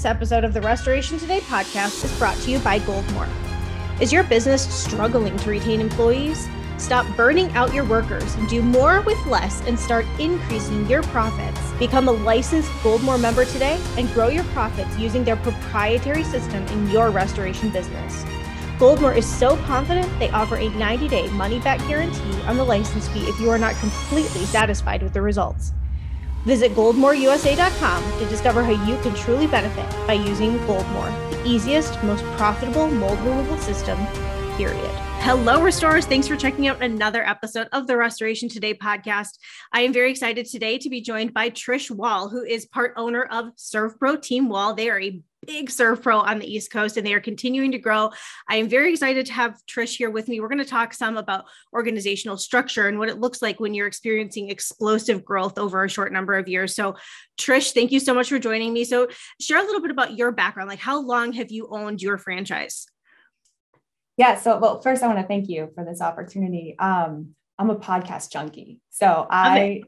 This episode of the Restoration Today podcast is brought to you by Goldmore. Is your business struggling to retain employees? Stop burning out your workers, and do more with less, and start increasing your profits. Become a licensed Goldmore member today and grow your profits using their proprietary system in your restoration business. Goldmore is so confident they offer a 90 day money back guarantee on the license fee if you are not completely satisfied with the results. Visit goldmoreusa.com to discover how you can truly benefit by using Goldmore, the easiest, most profitable mold removal system, period. Hello, restorers. Thanks for checking out another episode of the Restoration Today podcast. I am very excited today to be joined by Trish Wall, who is part owner of ServPro Team Wall. They are a big ServPro on the East Coast and they are continuing to grow. I am very excited to have Trish here with me. We're going to talk some about organizational structure and what it looks like when you're experiencing explosive growth over a short number of years. So, Trish, thank you so much for joining me. So, share a little bit about your background. Like, how long have you owned your franchise? Yeah. So, well, first, I want to thank you for this opportunity. Um, I'm a podcast junkie. So, I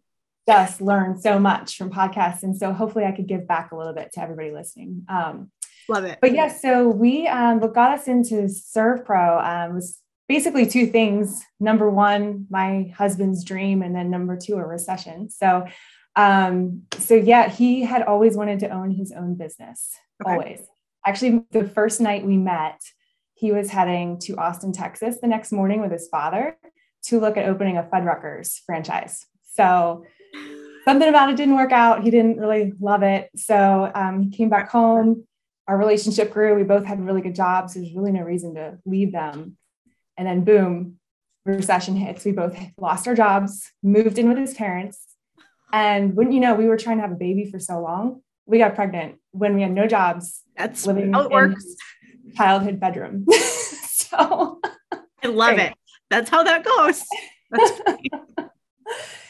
just learned so much from podcasts. And so, hopefully, I could give back a little bit to everybody listening. Um, Love it. But yeah, so we, um, what got us into ServPro um, was basically two things. Number one, my husband's dream, and then number two, a recession. So, um, so yeah, he had always wanted to own his own business, okay. always. Actually, the first night we met, he was heading to Austin, Texas the next morning with his father to look at opening a Fuddruckers franchise. So something about it didn't work out. He didn't really love it. So um, he came back home. Our relationship grew. We both had really good jobs. There's really no reason to leave them. And then, boom, recession hits. We both lost our jobs, moved in with his parents. And wouldn't you know, we were trying to have a baby for so long. We got pregnant when we had no jobs. That's living how it works childhood bedroom. so I love great. it. That's how that goes.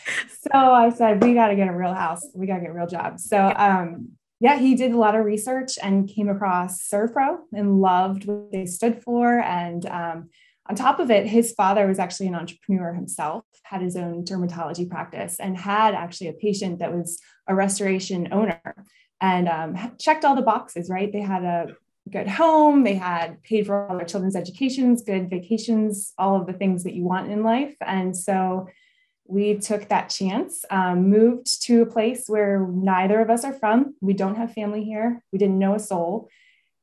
so I said, we got to get a real house. We got to get real jobs. So, um, yeah, he did a lot of research and came across ServPro and loved what they stood for. And um, on top of it, his father was actually an entrepreneur himself, had his own dermatology practice, and had actually a patient that was a restoration owner and um, checked all the boxes, right? They had a good home. They had paid for all their children's educations, good vacations, all of the things that you want in life. And so we took that chance, um, moved to a place where neither of us are from. We don't have family here. We didn't know a soul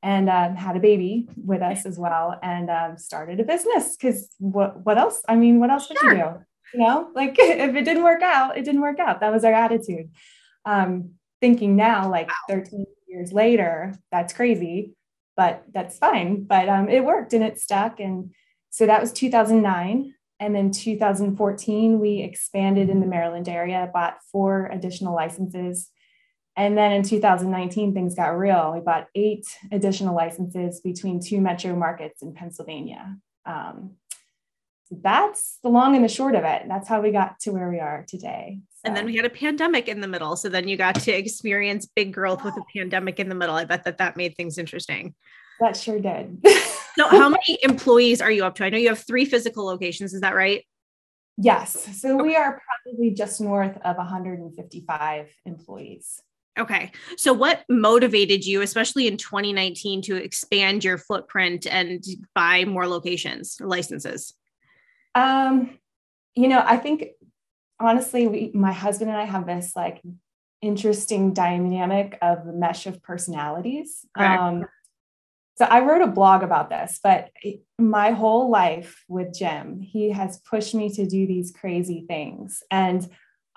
and um, had a baby with us as well and um, started a business because what, what else? I mean, what else would you do? You know, like if it didn't work out, it didn't work out. That was our attitude. Um, thinking now, like wow. 13 years later, that's crazy but that's fine. But um, it worked and it stuck. And so that was 2009. And then 2014, we expanded in the Maryland area, bought four additional licenses. And then in 2019, things got real. We bought eight additional licenses between two metro markets in Pennsylvania. Um, so that's the long and the short of it. That's how we got to where we are today. So. And then we had a pandemic in the middle. So then you got to experience big growth with a pandemic in the middle. I bet that that made things interesting. That sure did. so, how many employees are you up to? I know you have three physical locations. Is that right? Yes. So, we are probably just north of 155 employees. Okay. So, what motivated you, especially in 2019, to expand your footprint and buy more locations or licenses? Um, you know, I think honestly, we, my husband and I have this like interesting dynamic of the mesh of personalities. Um, so I wrote a blog about this, but my whole life with Jim, he has pushed me to do these crazy things. And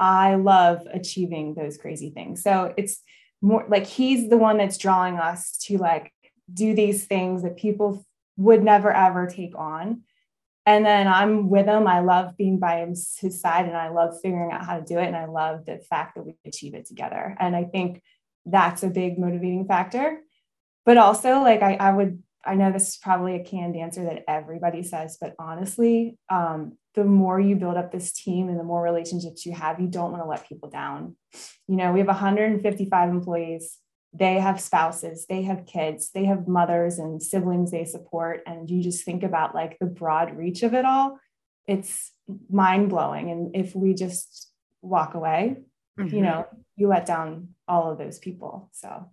I love achieving those crazy things. So it's more like he's the one that's drawing us to like do these things that people would never ever take on and then I'm with him. I love being by his, side and I love figuring out how to do it. And I love the fact that we achieve it together. And I think that's a big motivating factor. But also, like, I, I would, I know this is probably a canned answer that everybody says, but honestly, um, the more you build up this team and the more relationships you have, you don't want to let people down. You know, we have 155 employees they have spouses, they have kids, they have mothers and siblings they support. And you just think about like the broad reach of it all, it's mind blowing. And if we just walk away, mm-hmm. you know, you let down all of those people. So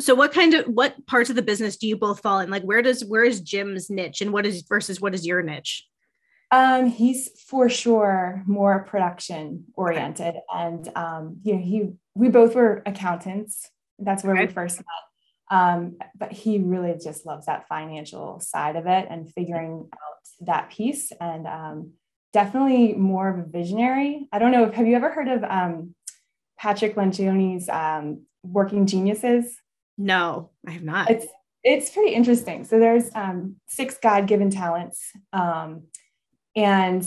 So what kind of what parts of the business do you both fall in? Like where does where is Jim's niche and what is versus what is your niche? Um, he's for sure more production oriented, okay. and um, you know, he we both were accountants. That's where okay. we first met. Um, but he really just loves that financial side of it and figuring out that piece, and um, definitely more of a visionary. I don't know. Have you ever heard of um, Patrick Lencioni's um, Working Geniuses? No, I have not. It's it's pretty interesting. So there's um, six God-given talents, um, and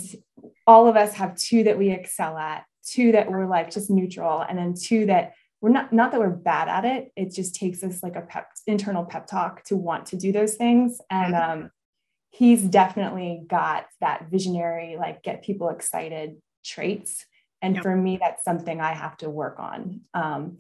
all of us have two that we excel at, two that we're like just neutral, and then two that we're not not that we're bad at it. It just takes us like a pep internal pep talk to want to do those things. And mm-hmm. um, he's definitely got that visionary, like get people excited traits. And yep. for me, that's something I have to work on. Um,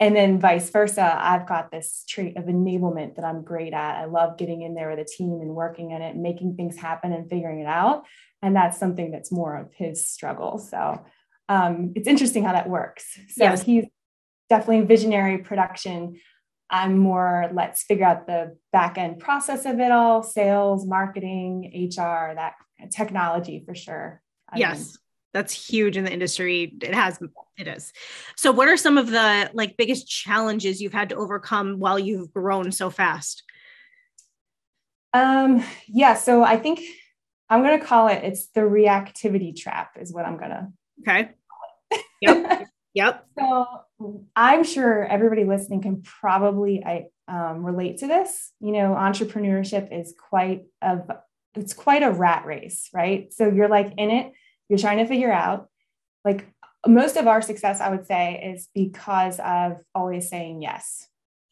and then vice versa i've got this trait of enablement that i'm great at. I love getting in there with a team and working on it making things happen and figuring it out. And that's something that's more of his struggle. So um, it's interesting how that works. So yes. he's definitely visionary production. I'm more let's figure out the back end process of it all sales marketing hr that technology for sure. I yes. mean, that's huge in the industry. It has it is. So what are some of the like biggest challenges you've had to overcome while you've grown so fast? Um yeah so i think i'm going to call it it's the reactivity trap is what i'm going to okay yep. yep. So i'm sure everybody listening can probably i um, relate to this. You know entrepreneurship is quite of it's quite a rat race right? So you're like in it you're trying to figure out like most of our success i would say is because of always saying yes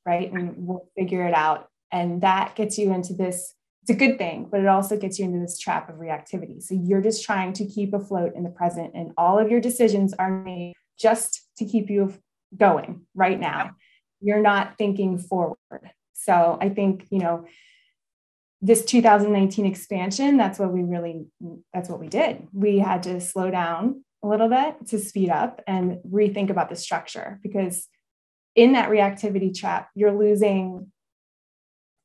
right? And we'll figure it out. And that gets you into this it's a good thing but it also gets you into this trap of reactivity. So you're just trying to keep afloat in the present and all of your decisions are made just to keep you going right now. You're not thinking forward. So i think you know this 2019 expansion that's what we really that's what we did. We had to slow down a little bit to speed up and rethink about the structure because in that reactivity trap you're losing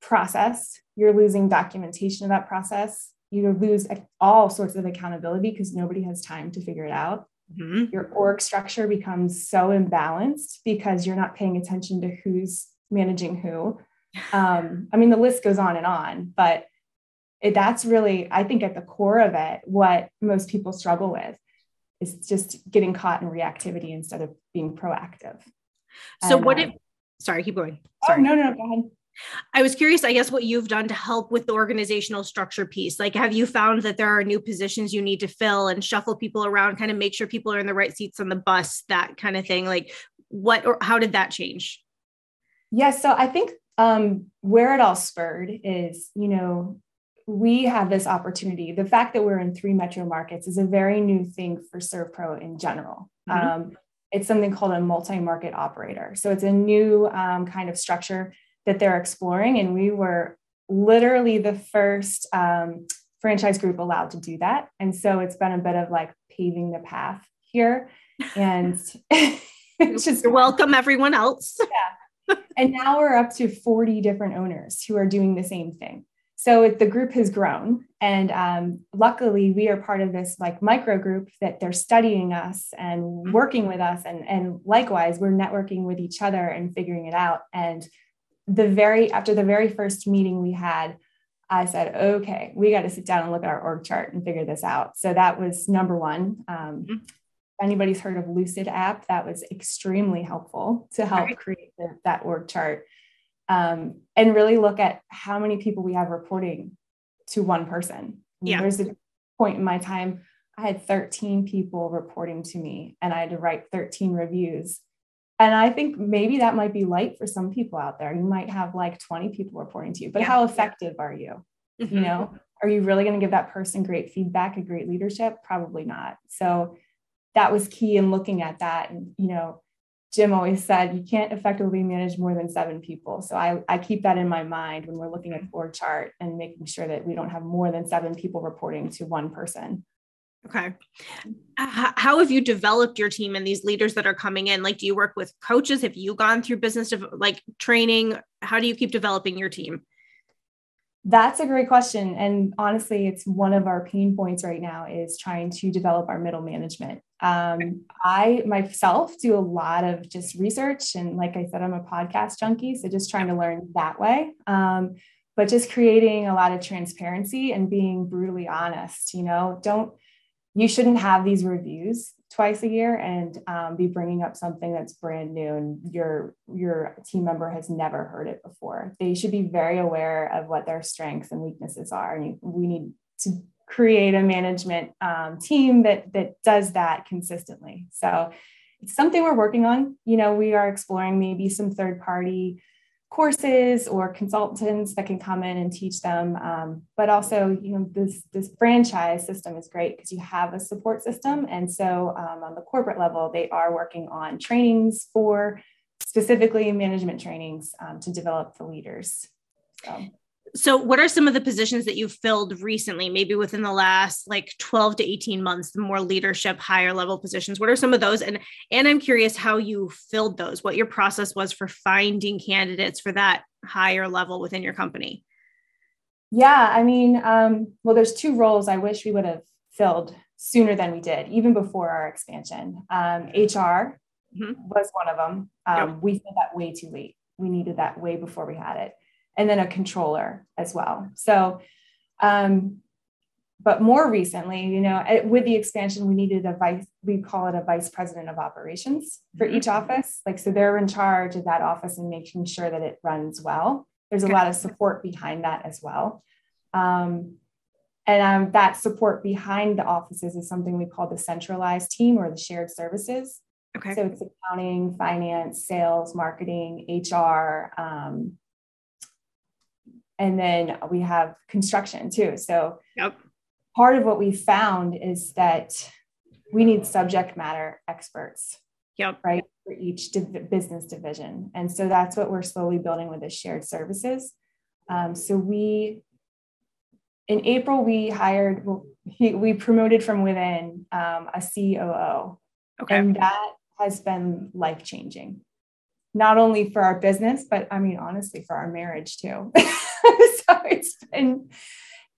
process you're losing documentation of that process you lose all sorts of accountability because nobody has time to figure it out. Mm-hmm. your org structure becomes so imbalanced because you're not paying attention to who's managing who um, I mean, the list goes on and on, but it, that's really, I think, at the core of it, what most people struggle with is just getting caught in reactivity instead of being proactive. So, and, what if, uh, sorry, keep going. Oh, sorry. Oh, no, no, go ahead. I was curious, I guess, what you've done to help with the organizational structure piece. Like, have you found that there are new positions you need to fill and shuffle people around, kind of make sure people are in the right seats on the bus, that kind of thing? Like, what or how did that change? Yes. Yeah, so I think um, where it all spurred is, you know, we have this opportunity. The fact that we're in three metro markets is a very new thing for ServPro in general. Mm-hmm. Um, it's something called a multi-market operator. So it's a new um, kind of structure that they're exploring, and we were literally the first um, franchise group allowed to do that. And so it's been a bit of like paving the path here, and it's just welcome everyone else. Yeah and now we're up to 40 different owners who are doing the same thing. So the group has grown, and um, luckily we are part of this like micro group that they're studying us and mm-hmm. working with us, and and likewise we're networking with each other and figuring it out. And the very after the very first meeting we had, I said, okay, we got to sit down and look at our org chart and figure this out. So that was number one. Um, mm-hmm anybody's heard of Lucid app, that was extremely helpful to help right. create the, that org chart um, and really look at how many people we have reporting to one person. Yeah. There's a point in my time, I had 13 people reporting to me and I had to write 13 reviews. And I think maybe that might be light for some people out there. You might have like 20 people reporting to you, but yeah. how effective are you? Mm-hmm. You know, are you really going to give that person great feedback and great leadership? Probably not. So that was key in looking at that. And, you know, Jim always said you can't effectively manage more than seven people. So I, I keep that in my mind when we're looking at the org chart and making sure that we don't have more than seven people reporting to one person. Okay. How have you developed your team and these leaders that are coming in? Like, do you work with coaches? Have you gone through business of like training? How do you keep developing your team? That's a great question. And honestly, it's one of our pain points right now is trying to develop our middle management. Um, I myself do a lot of just research. And like I said, I'm a podcast junkie. So just trying to learn that way. Um, but just creating a lot of transparency and being brutally honest, you know, don't you shouldn't have these reviews twice a year and um, be bringing up something that's brand new and your your team member has never heard it before they should be very aware of what their strengths and weaknesses are and you, we need to create a management um, team that that does that consistently so it's something we're working on you know we are exploring maybe some third party courses or consultants that can come in and teach them. Um, but also, you know, this this franchise system is great because you have a support system, and so um, on the corporate level, they are working on trainings for specifically management trainings um, to develop the leaders. So so what are some of the positions that you've filled recently maybe within the last like 12 to 18 months the more leadership higher level positions? What are some of those? And and i'm curious how you filled those what your process was for finding candidates for that higher level within your company. Yeah i mean um, well there's two roles i wish we would have filled sooner than we did even before our expansion. Um, hr mm-hmm. was one of them um, yep. we did that way too late. We needed that way before we had it and then a controller as well. So, um, but more recently, you know, with the expansion, we needed a vice, we call it a vice president of operations for each mm-hmm. office. Like, so they're in charge of that office and making sure that it runs well. There's a lot of support behind that as well. Um, and um, that support behind the offices is something we call the centralized team or the shared services. Okay. So it's accounting, finance, sales, marketing, HR, um, and then we have construction too. So yep. part of what we found is that we need subject matter experts. Yep. Right. For each div- business division. And so that's what we're slowly building with the shared services. Um, so we, in April, we hired, we promoted from within um, a COO. Okay. And that has been life changing, not only for our business, but I mean, honestly, for our marriage too. so it's been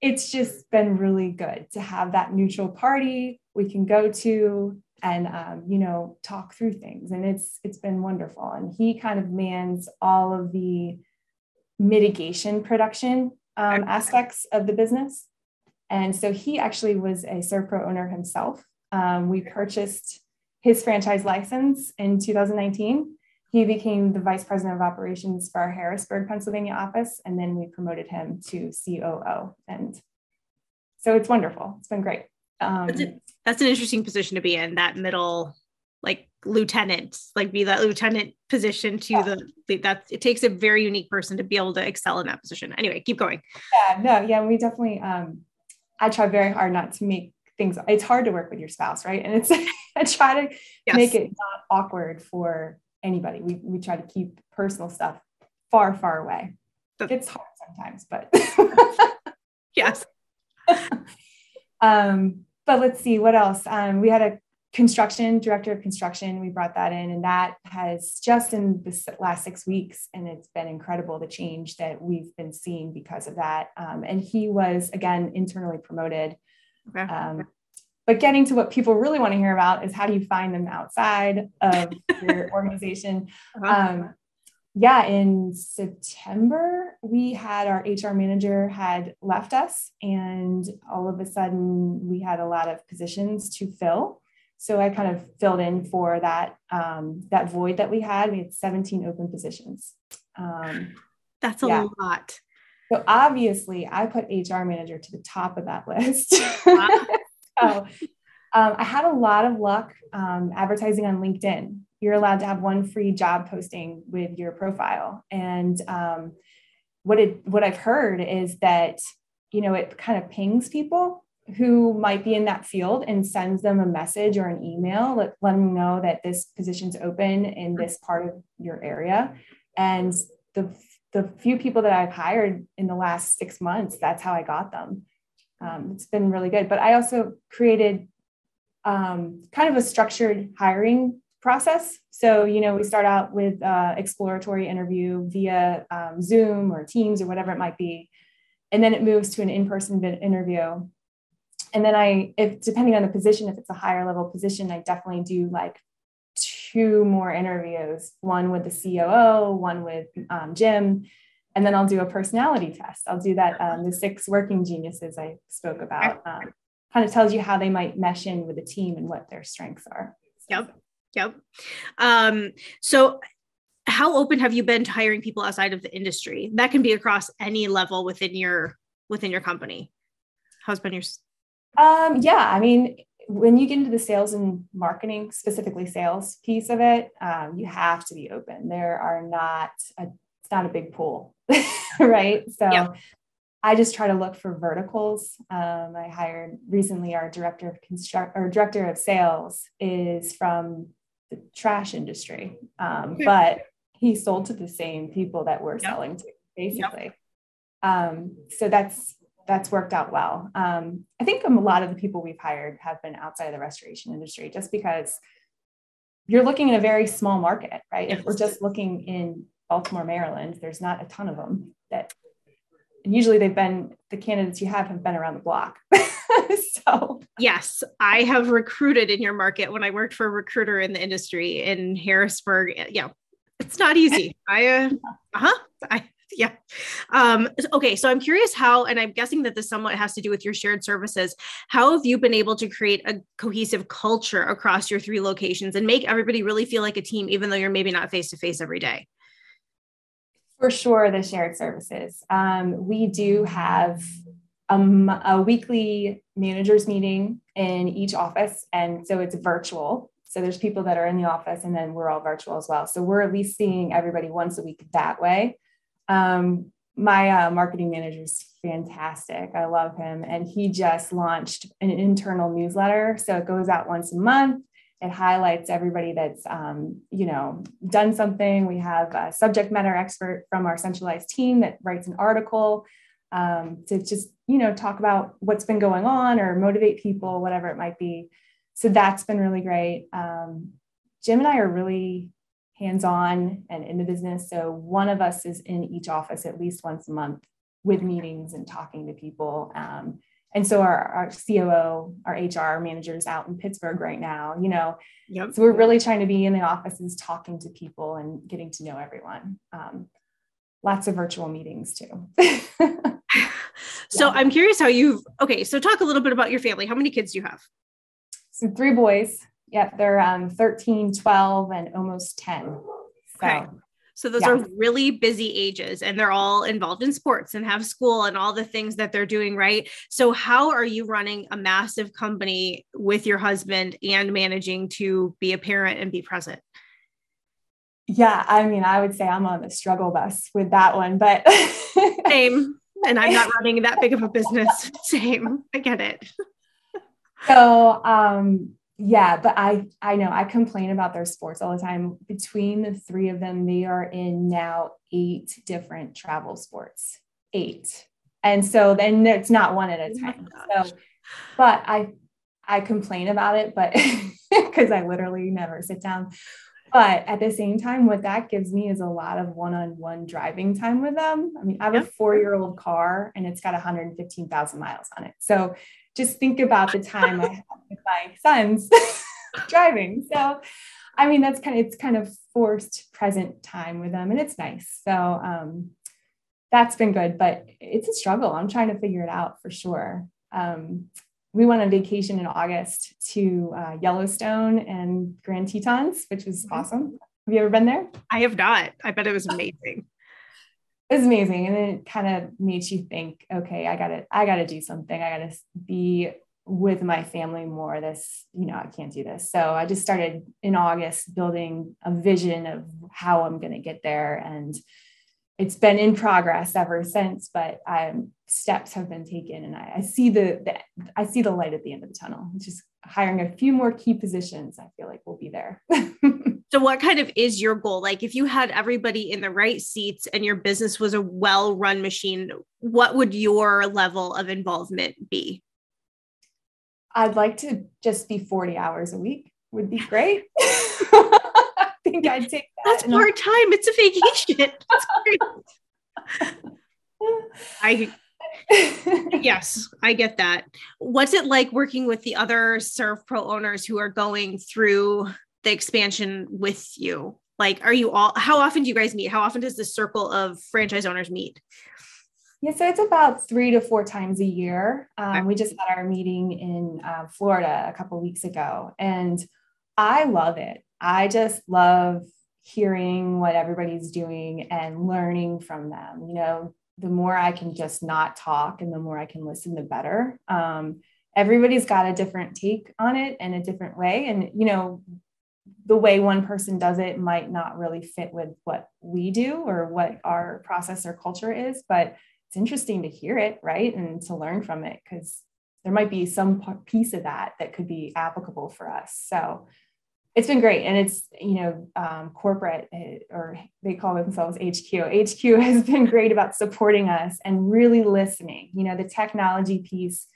it's just been really good to have that neutral party we can go to and um, you know talk through things. And it's it's been wonderful. And he kind of mans all of the mitigation production um, aspects of the business. And so he actually was a servpro owner himself. Um, we purchased his franchise license in 2019 he became the vice president of operations for our Harrisburg, Pennsylvania office, and then we promoted him to COO. And so it's wonderful. It's been great. Um, that's, a, that's an interesting position to be in. That middle, like lieutenant, like be that lieutenant position to yeah. the that it takes a very unique person to be able to excel in that position. Anyway, keep going. Yeah, no, yeah, we definitely. Um, I try very hard not to make things. It's hard to work with your spouse, right? And it's I try to yes. make it not awkward for anybody. We, we try to keep personal stuff far, far away. It's hard sometimes, but yes. um, but let's see what else. Um, we had a construction director of construction. We brought that in, and that has just in the last six weeks, and it's been incredible the change that we've been seeing because of that. Um, and he was again internally promoted. Okay. Um, but getting to what people really want to hear about is how do you find them outside of your organization? Uh-huh. Um, yeah, in September, we had our HR manager had left us, and all of a sudden, we had a lot of positions to fill. So I kind of filled in for that um, that void that we had. We had 17 open positions. Um, That's a yeah. lot. So obviously, I put HR manager to the top of that list. Wow. so um, I had a lot of luck um, advertising on LinkedIn. You're allowed to have one free job posting with your profile, and um, what it what I've heard is that you know it kind of pings people who might be in that field and sends them a message or an email let, let them know that this position's open in this part of your area. And the the few people that I've hired in the last six months, that's how I got them um, it's been really good. But I also created um, kind of a structured hiring process. So, you know, we start out with uh, exploratory interview via um, Zoom or Teams or whatever it might be. And then it moves to an in person interview. And then I, if depending on the position, if it's a higher level position, I definitely do like two more interviews one with the COO, one with um, Jim. And then I'll do a personality test. I'll do that, um, the six working geniuses I spoke about. Um, kind of tells you how they might mesh in with the team and what their strengths are. Yep. Yep. Um, so how open have you been to hiring people outside of the industry? That can be across any level within your within your company. How's been your um, yeah, I mean, when you get into the sales and marketing, specifically sales piece of it, um, you have to be open. There are not a, it's not a big pool, right? So yep. I just try to look for verticals. Um, I hired recently our director of construct or director of sales is from the trash industry, um, but he sold to the same people that we're yep. selling to, basically. Yep. Um, so that's that's worked out well. Um, I think a lot of the people we've hired have been outside of the restoration industry, just because you're looking in a very small market, right? Yes. If we're just looking in Baltimore, Maryland, there's not a ton of them that. and Usually, they've been the candidates you have have been around the block. so yes, I have recruited in your market when I worked for a recruiter in the industry in Harrisburg. Yeah, it's not easy. I uh huh. I yeah. Um, okay. So I'm curious how, and I'm guessing that this somewhat has to do with your shared services. How have you been able to create a cohesive culture across your three locations and make everybody really feel like a team, even though you're maybe not face to face every day? For sure, the shared services. Um, we do have a, a weekly managers meeting in each office, and so it's virtual. So there's people that are in the office, and then we're all virtual as well. So we're at least seeing everybody once a week that way. Um, my uh, marketing manager is fantastic. I love him. And he just launched an internal newsletter. So it goes out once a month. It highlights everybody that's, um, you know, done something. We have a subject matter expert from our centralized team that writes an article um, to just, you know, talk about what's been going on or motivate people, whatever it might be. So that's been really great. Um, Jim and I are really hands-on and in the business. So one of us is in each office at least once a month with meetings and talking to people. Um, and so our, our COO, our HR manager is out in Pittsburgh right now, you know, yep. so we're really trying to be in the offices, talking to people and getting to know everyone. Um, lots of virtual meetings too. so yeah. I'm curious how you've, okay. So talk a little bit about your family. How many kids do you have? So three boys. Yep, they're um, 13, 12, and almost 10. So, okay. So those are really busy ages and they're all involved in sports and have school and all the things that they're doing, right? So how are you running a massive company with your husband and managing to be a parent and be present? Yeah, I mean, I would say I'm on the struggle bus with that one, but same. And I'm not running that big of a business. Same. I get it. So, um, yeah but i i know i complain about their sports all the time. Between the three of them they are in now eight different travel sports eight. And so then it's not one at a oh time. Oh so but i i complain about it but because i literally never sit down. But at the same time what that gives me is a lot of one-on-one driving time with them. I mean i have a four-year-old car and it's got 115000 miles on it. So just think about the time I have with my sons driving. So, I mean, that's kind of, it's kind of forced present time with them and it's nice. So, um, that's been good, but it's a struggle. I'm trying to figure it out for sure. Um, we went on vacation in August to uh, Yellowstone and Grand Tetons, which was mm-hmm. awesome. Have you ever been there? I have not. I bet it was amazing it was amazing and it kind of makes you think okay i gotta i gotta do something. I gotta be with my family more. This you know i can't do this. So i just started in august building a vision of how i'm to get there and it's been in progress ever since but um, steps have been taken and I, I see the, the, i see the light at the end of the tunnel just hiring a few more key positions i feel like we'll be there So, what kind of is your goal? Like, if you had everybody in the right seats and your business was a well run machine, what would your level of involvement be? I'd like to just be 40 hours a week would be great. Think I'd take that. That's part time. It's a vacation. I yes, I get that. What's it like working with the other ServPro owners who are going through the expansion with you? Like, are you all, how often do you guys meet? How often does the circle of franchise owners meet? Yeah, so it's about three to four times a year. Um. We just had our meeting in uh, Florida a couple weeks ago, and I love it. I just love hearing what everybody's doing and learning from them. You know, the more I can just not talk and the more I can listen, the better. Um, everybody's got a different take on it and a different way. And, you know, the way one person does it might not really fit with what we do or what our process or culture is, but it's interesting to hear it, right? And to learn from it because there might be some piece of that that could be applicable for us. So it's been great. And it's, you know, um, corporate eh, or they call themselves HQ. HQ has been great about supporting us and really listening. You know, the technology piece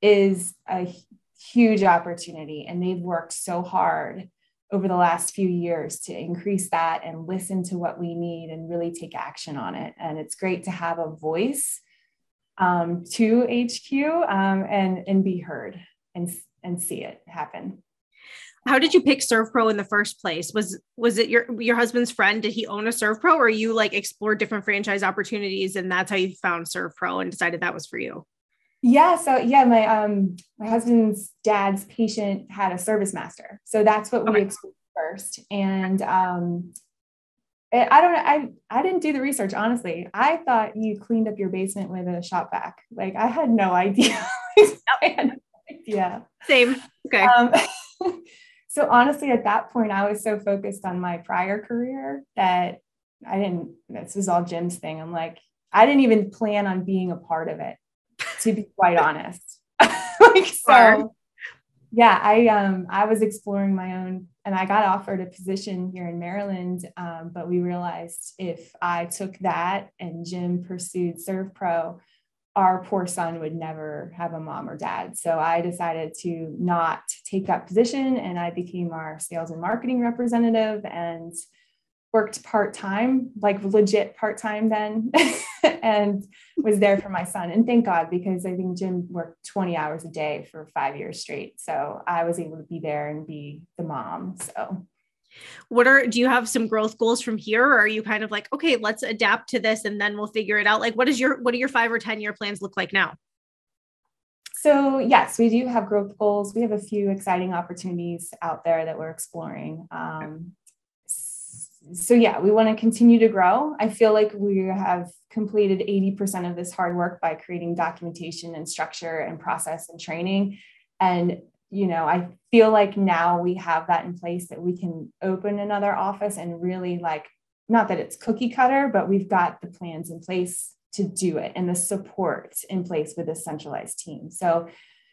is a huge opportunity and they've worked so hard over the last few years to increase that and listen to what we need and really take action on it. And it's great to have a voice um, to HQ um, and, and be heard and, and see it happen. How did you pick ServPro in the first place? Was was it your your husband's friend? Did he own a ServPro, or you like explored different franchise opportunities and that's how you found ServPro and decided that was for you? Yeah, so yeah, my um my husband's dad's patient had a ServiceMaster. So that's what we explored first. And um I don't know. I I didn't do the research honestly. I thought you cleaned up your basement with a shop vac. Like I had no idea. I had no idea. Same. Okay. Um, so honestly, at that point, I was so focused on my prior career that I didn't. This was all Jim's thing. I'm like, I didn't even plan on being a part of it to be quite honest. like so yeah, I um I was exploring my own and I got offered a position here in Maryland, um, but we realized if I took that and Jim pursued ServPro, our poor son would never have a mom or dad. So I decided to not take that position and I became our sales and marketing representative and worked part time, like legit part time then, and was there for my son. And thank God, because I think Jim worked 20 hours a day for five years straight. So I was able to be there and be the mom. So, what are do you have some growth goals from here? Or are you kind of like okay let's adapt to this and then we'll figure it out. Like what is your what do your five or ten year plans look like now? So yes we do have growth goals. We have a few exciting opportunities out there that we're exploring. Um, so yeah, we want to continue to grow. I feel like we have completed 80% of this hard work by creating documentation and structure and process and training. And, you know, I feel like now we have that in place that we can open another office and really like, not that it's cookie cutter, but we've got the plans in place to do it and the support in place with a centralized team. So,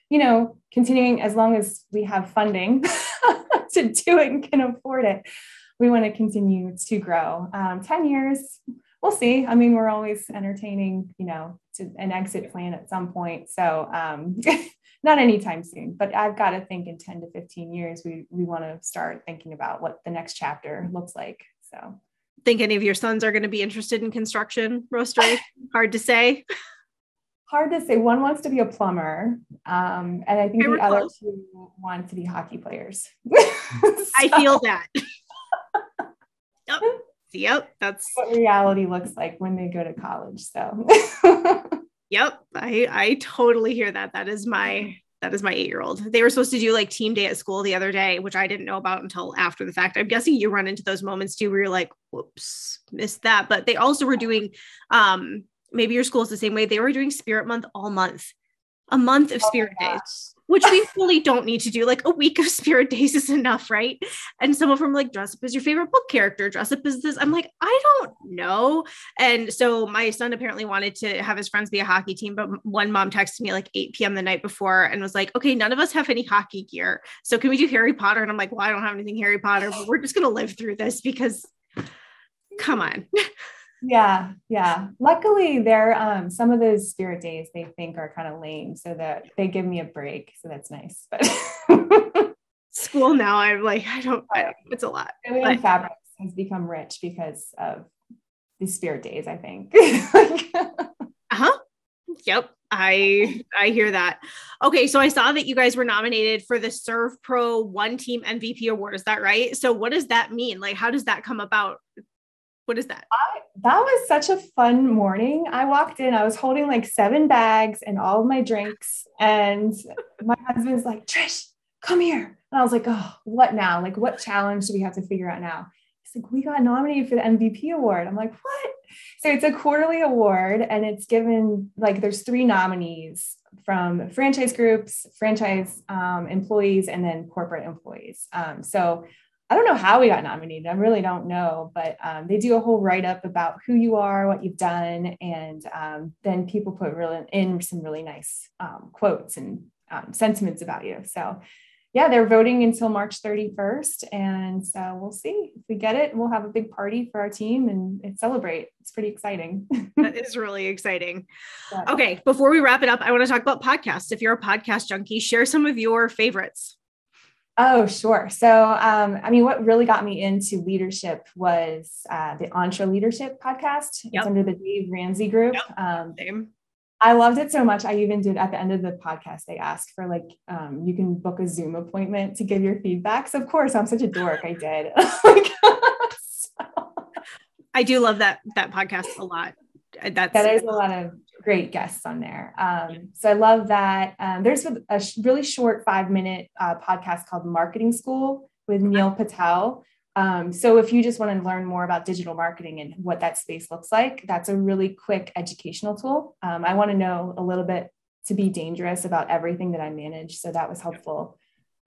you know, continuing as long as we have funding to do it and can afford it, we want to continue to grow. Um, 10 years, we'll see. I mean, we're always entertaining, you know, to an exit plan at some point. So um, not anytime soon, but I've got to think in 10 to 15 years, we, we want to start thinking about what the next chapter looks like. So think any of your sons are going to be interested in construction roastery? Hard to say. Hard to say. One wants to be a plumber, um, and I think the other two want to be hockey players. so. I feel that yep. Yep. That's what reality looks like when they go to college. So Yep. I I totally hear that. That is my that is my eight year old. They were supposed to do like team day at school the other day, which I didn't know about until after the fact. I'm guessing you run into those moments too where you're like, whoops, missed that. But they also were doing um maybe your school is the same way. They were doing spirit month all month, a month of oh spirit oh days which we really don't need to do. Like a week of spirit days is enough, right? And some of them like dress up as your favorite book character, dress up as this. I'm like, I don't know. And so my son apparently wanted to have his friends be a hockey team, but one mom texted me like 8 p.m. the night before and was like, okay, none of us have any hockey gear. So can we do Harry Potter? And I'm like, well, I don't have anything Harry Potter, but we're just gonna live through this because come on. Yeah, yeah. Luckily, they're um, some of those spirit days they think are kind of lame, so that they give me a break. So that's nice. But school now, I'm like, I don't. I it's a lot. But, fabrics has become rich because of the spirit days. I think. uh huh. Yep. I I hear that. Okay, so I saw that you guys were nominated for the ServPro One Team MVP Award. Is that right? So what does that mean? Like, how does that come about? What is that? I, that was such a fun morning. I walked in, I was holding like seven bags and all of my drinks, and my husband's like, Trish, come here. And I was like, oh, what now? Like, what challenge do we have to figure out now? He's like, we got nominated for the MVP award. I'm like, what? So it's a quarterly award and it's given like there's three nominees from franchise groups, franchise um, employees, and then corporate employees. Um, so I don't know how we got nominated. I really don't know, but um, they do a whole write up about who you are, what you've done, and um, then people put really in some really nice um, quotes and um, sentiments about you. So yeah, they're voting until March 31st. And so we'll see if we get it. We'll have a big party for our team and celebrate. It's pretty exciting. that is really exciting. Yeah. Okay. Before we wrap it up, I want to talk about podcasts. If you're a podcast junkie, share some of your favorites. Oh, sure. So, um, I mean, what really got me into leadership was uh, the EntreLeadership podcast. Yep. It's under the Dave Ramsey group. Yep. Um, Same. I loved it so much. I even did at the end of the podcast, they asked for like, um, you can book a Zoom appointment to give your feedback. So, of course, I'm such a dork. I did. I do love that that podcast a lot. That's that is a lot of great guests on there. Um, so I love that. Um, there's a, a, really short five minute uh, podcast called Marketing School with Neil Patel. Um, so if you just want to learn more about digital marketing and what that space looks like, that's a really quick educational tool. Um, I want to know a little bit to be dangerous about everything that I manage. So that was helpful.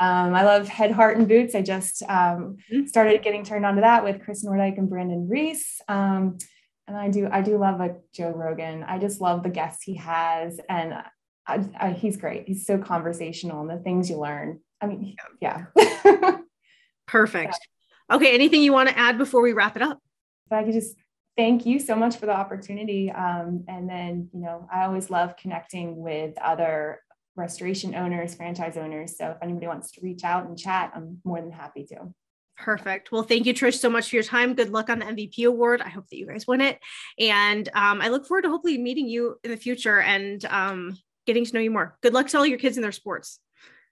Um, I love Head, Heart, and Boots. I just um, mm-hmm. started getting turned on to that with Chris Nordike and Brandon Reese. And I do, I do love a Joe Rogan. I just love the guests he has, and I, I, he's great. He's so conversational and the things you learn. I mean, yeah. Perfect. Okay, anything you want to add before we wrap it up? If I could just thank you so much for the opportunity. Um, and then, you know, I always love connecting with other restoration owners, franchise owners. So if anybody wants to reach out and chat, I'm more than happy to. Perfect. Well, thank you, Trish, so much for your time. Good luck on the MVP award. I hope that you guys win it. And um, I look forward to hopefully meeting you in the future and um, getting to know you more. Good luck to all your kids in their sports.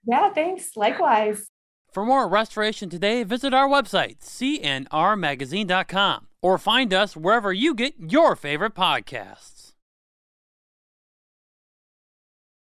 Yeah, thanks. Likewise. For more Restoration Today, visit our website, cnrmagazine.com, or find us wherever you get your favorite podcasts.